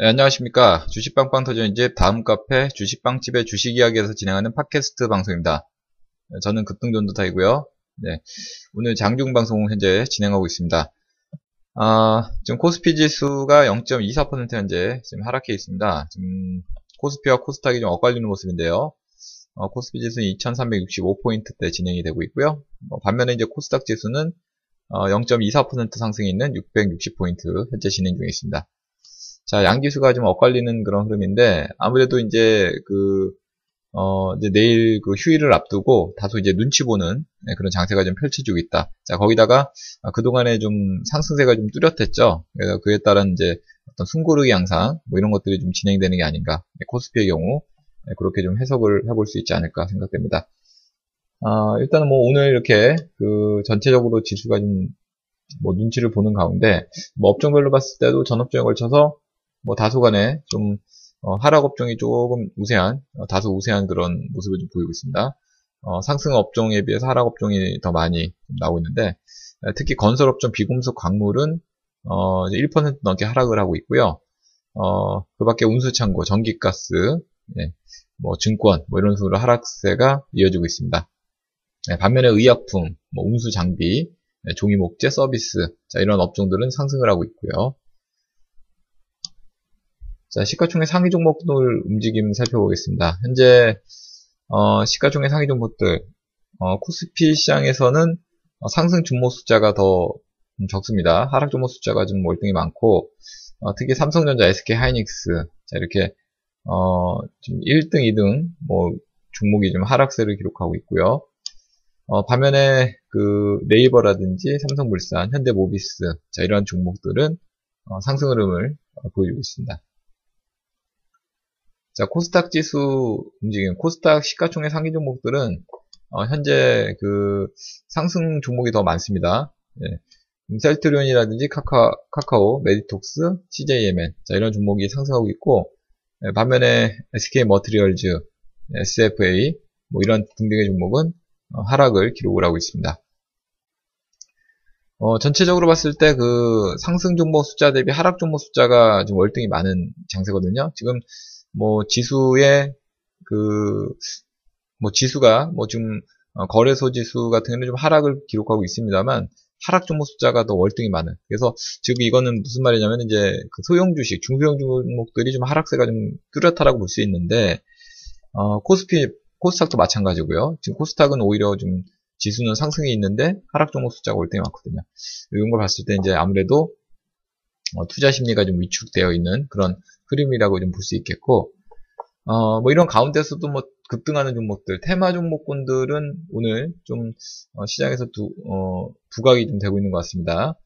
네, 안녕하십니까. 주식빵빵 터전인집 다음 카페 주식빵집의 주식 이야기에서 진행하는 팟캐스트 방송입니다. 네, 저는 급등전도타이고요. 네, 오늘 장중 방송 현재 진행하고 있습니다. 아, 지금 코스피 지수가 0.24% 현재 지금 하락해 있습니다. 지금 코스피와 코스닥이 좀 엇갈리는 모습인데요. 어, 코스피 지수는 2365포인트대 진행이 되고 있고요. 어, 반면에 이제 코스닥 지수는 어, 0.24% 상승이 있는 660포인트 현재 진행 중에 있습니다. 자, 양지수가 좀 엇갈리는 그런 흐름인데 아무래도 이제 그 어, 이제 내일 그 휴일을 앞두고 다소 이제 눈치 보는 네, 그런 장세가 좀 펼쳐지고 있다. 자, 거기다가 그동안에 좀 상승세가 좀 뚜렷했죠. 그래서 그에 따른 이제 어떤 숨고르기 양상, 뭐 이런 것들이 좀 진행되는 게 아닌가. 네, 코스피의 경우, 네, 그렇게 좀 해석을 해볼 수 있지 않을까 생각됩니다. 아, 일단은 뭐 오늘 이렇게 그 전체적으로 지수가 좀 뭐 눈치를 보는 가운데 뭐 업종별로 봤을 때도 전업종에 걸쳐서 뭐 다소간에 좀 어, 하락 업종이 조금 우세한 어, 다소 우세한 그런 모습을 좀 보이고 있습니다. 어, 상승 업종에 비해서 하락 업종이 더 많이 나오고 있는데 특히 건설 업종 비금속 광물은 1% 어, 넘게 하락을 하고 있고요. 어, 그밖에 운수창고, 전기가스, 예, 뭐 증권, 뭐 이런 식으로 하락세가 이어지고 있습니다. 네, 반면에 의약품, 뭐 운수 장비, 네, 종이 목재 서비스, 자, 이런 업종들은 상승을 하고 있고요. 자, 시가총액 상위 종목들 움직임 살펴보겠습니다. 현재 어, 시가총액 상위 종목들 어, 코스피 시장에서는 어, 상승 종목 숫자가 더 적습니다. 하락 종목 숫자가 좀 월등히 많고 어, 특히 삼성전자, SK 하이닉스 자, 이렇게 어, 좀 1등, 2등 뭐 종목이 좀 하락세를 기록하고 있고요. 어, 반면에 그 네이버라든지 삼성물산, 현대모비스 자 이러한 종목들은 어, 상승 흐름을 어, 보이고 있습니다. 자 코스닥 지수 움직임, 코스닥 시가총액 상위 종목들은 어, 현재 그 상승 종목이 더 많습니다. 예. 셀트리온이라든지 카카, 카카오, 메디톡스, CJ E&M 자 이런 종목이 상승하고 있고 예, 반면에 SK 머트리얼즈, SFA 뭐 이런 등등의 종목은 어, 하락을 기록을 하고 있습니다. 어, 전체적으로 봤을 때 그 상승 종목 숫자 대비 하락 종목 숫자가 좀 월등히 많은 장세거든요. 지금 뭐 지수의 그 뭐 지수가 뭐 지금 어, 거래소 지수 같은 경우는 좀 하락을 기록하고 있습니다만 하락 종목 숫자가 더 월등히 많은. 그래서 지금 이거는 무슨 말이냐면 이제 그 소형 주식, 중소형 종목들이 좀 하락세가 좀 뚜렷하다고 볼 수 있는데 어, 코스피 코스닥도 마찬가지고요. 지금 코스닥은 오히려 좀 지수는 상승이 있는데 하락 종목 숫자가 올 때가 많거든요. 이런 걸 봤을 때 이제 아무래도 어, 투자 심리가 좀 위축되어 있는 그런 흐름이라고 좀 볼 수 있겠고, 어, 뭐 이런 가운데서도 뭐 급등하는 종목들, 테마 종목군들은 오늘 좀 어, 시장에서 두, 어, 부각이 좀 되고 있는 것 같습니다.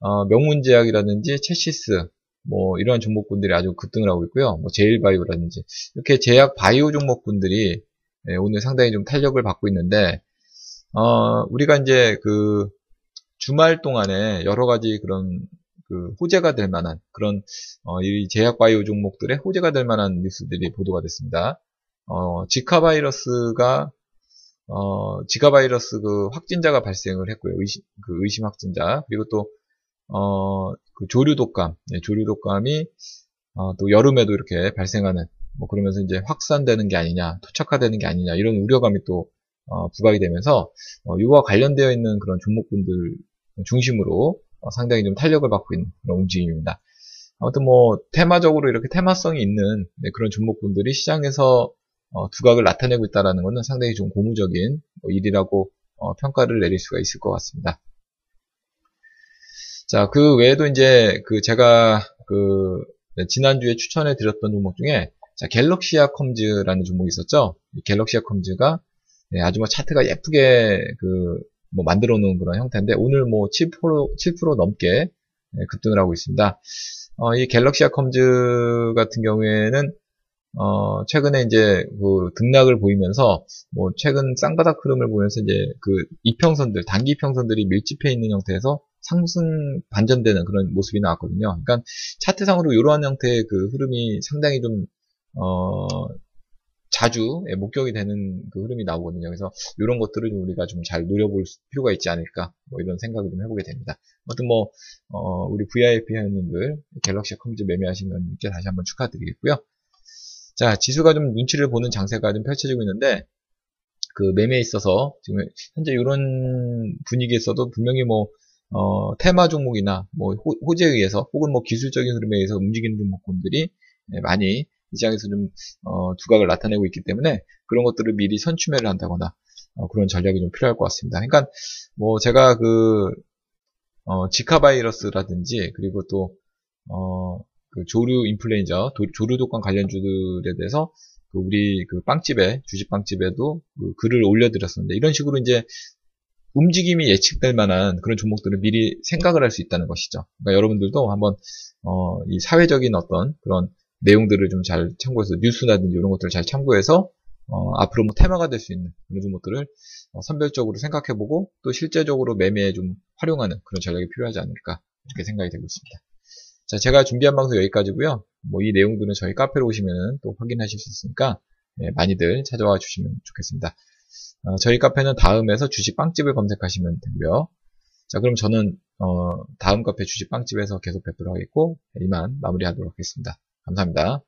어, 명문제약이라든지 채시스, 뭐 이러한 종목군들이 아주 급등을 하고 있고요. 뭐 제일바이오라든지 이렇게 제약 바이오 종목군들이 예, 오늘 상당히 좀 탄력을 받고 있는데, 어, 우리가 이제 그 주말 동안에 여러 가지 그런 그 호재가 될 만한 그런 어, 이 제약 바이오 종목들의 호재가 될 만한 뉴스들이 보도가 됐습니다. 어, 지카 바이러스가 어, 지카 바이러스 그 확진자가 발생을 했고요. 의심, 그 의심 확진자. 그리고 또, 어, 그 조류 독감. 네, 조류 독감이, 어, 또 여름에도 이렇게 발생하는 뭐 그러면서 이제 확산되는 게 아니냐, 토착화되는 게 아니냐 이런 우려감이 또 어, 부각이 되면서 어, 이와 관련되어 있는 그런 종목군들 중심으로 어, 상당히 좀 탄력을 받고 있는 그런 움직임입니다. 아무튼 뭐 테마적으로 이렇게 테마성이 있는 네, 그런 종목군들이 시장에서 어, 두각을 나타내고 있다는 것은 상당히 좀 고무적인 뭐 일이라고 어, 평가를 내릴 수가 있을 것 같습니다. 자, 그 외에도 이제 그 제가 그 네, 지난주에 추천해 드렸던 종목 중에 자, 갤럭시아 컴즈라는 종목이 있었죠. 갤럭시아 컴즈가 네, 아주 뭐 차트가 예쁘게 그 뭐 만들어 놓은 그런 형태인데 오늘 뭐 7% 7% 넘게 네, 급등을 하고 있습니다. 어, 이 갤럭시아 컴즈 같은 경우에는 어, 최근에 이제 그 등락을 보이면서 뭐 최근 쌍바닥 흐름을 보면서 이제 그 이평선들 단기 평선들이 밀집해 있는 형태에서 상승 반전되는 그런 모습이 나왔거든요. 그러니까 차트상으로 이러한 형태의 그 흐름이 상당히 좀 어, 자주 예, 목격이 되는 그 흐름이 나오거든요. 그래서 이런 것들을 좀 우리가 좀 잘 노려볼 필요가 있지 않을까 뭐 이런 생각을 좀 해보게 됩니다. 아무튼 뭐 어, 우리 VIP 회원님들 갤럭시 컴퓨터 매매하신 분께 다시 한번 축하드리겠고요. 자 지수가 좀 눈치를 보는 장세가 좀 펼쳐지고 있는데 그 매매에 있어서 지금 현재 이런 분위기에서도 분명히 뭐 어, 테마 종목이나 뭐 호, 재에 의해서 혹은 뭐 기술적인 흐름에 의해서 움직이는 종목군들이 예, 많이 이 시장에서 좀 어, 두각을 나타내고 있기 때문에 그런 것들을 미리 선추매를 한다거나 어, 그런 전략이 좀 필요할 것 같습니다. 그러니까 뭐 제가 그 어, 지카 바이러스라든지 그리고 또 어, 그 조류 인플루엔자, 조류 독감 관련주들에 대해서 그 우리 그 빵집에 주식 빵집에도 그 글을 올려드렸었는데 이런 식으로 이제 움직임이 예측될 만한 그런 종목들을 미리 생각을 할 수 있다는 것이죠. 그러니까 여러분들도 한번 어, 이 사회적인 어떤 그런 내용들을 좀 잘 참고해서 뉴스라든지 이런 것들을 잘 참고해서 어, 앞으로 뭐 테마가 될 수 있는 그런 종목들을 어, 선별적으로 생각해보고 또 실제적으로 매매에 좀 활용하는 그런 전략이 필요하지 않을까 이렇게 생각이 되고 있습니다. 자, 제가 준비한 방송 여기까지고요. 뭐 이 내용들은 저희 카페로 오시면 또 확인하실 수 있으니까 네, 많이들 찾아와 주시면 좋겠습니다. 어, 저희 카페는 다음에서 주식 빵집을 검색하시면 되고요. 자, 그럼 저는 어, 다음 카페 주식 빵집에서 계속 뵙도록 하겠고 이만 마무리하도록 하겠습니다. 감사합니다.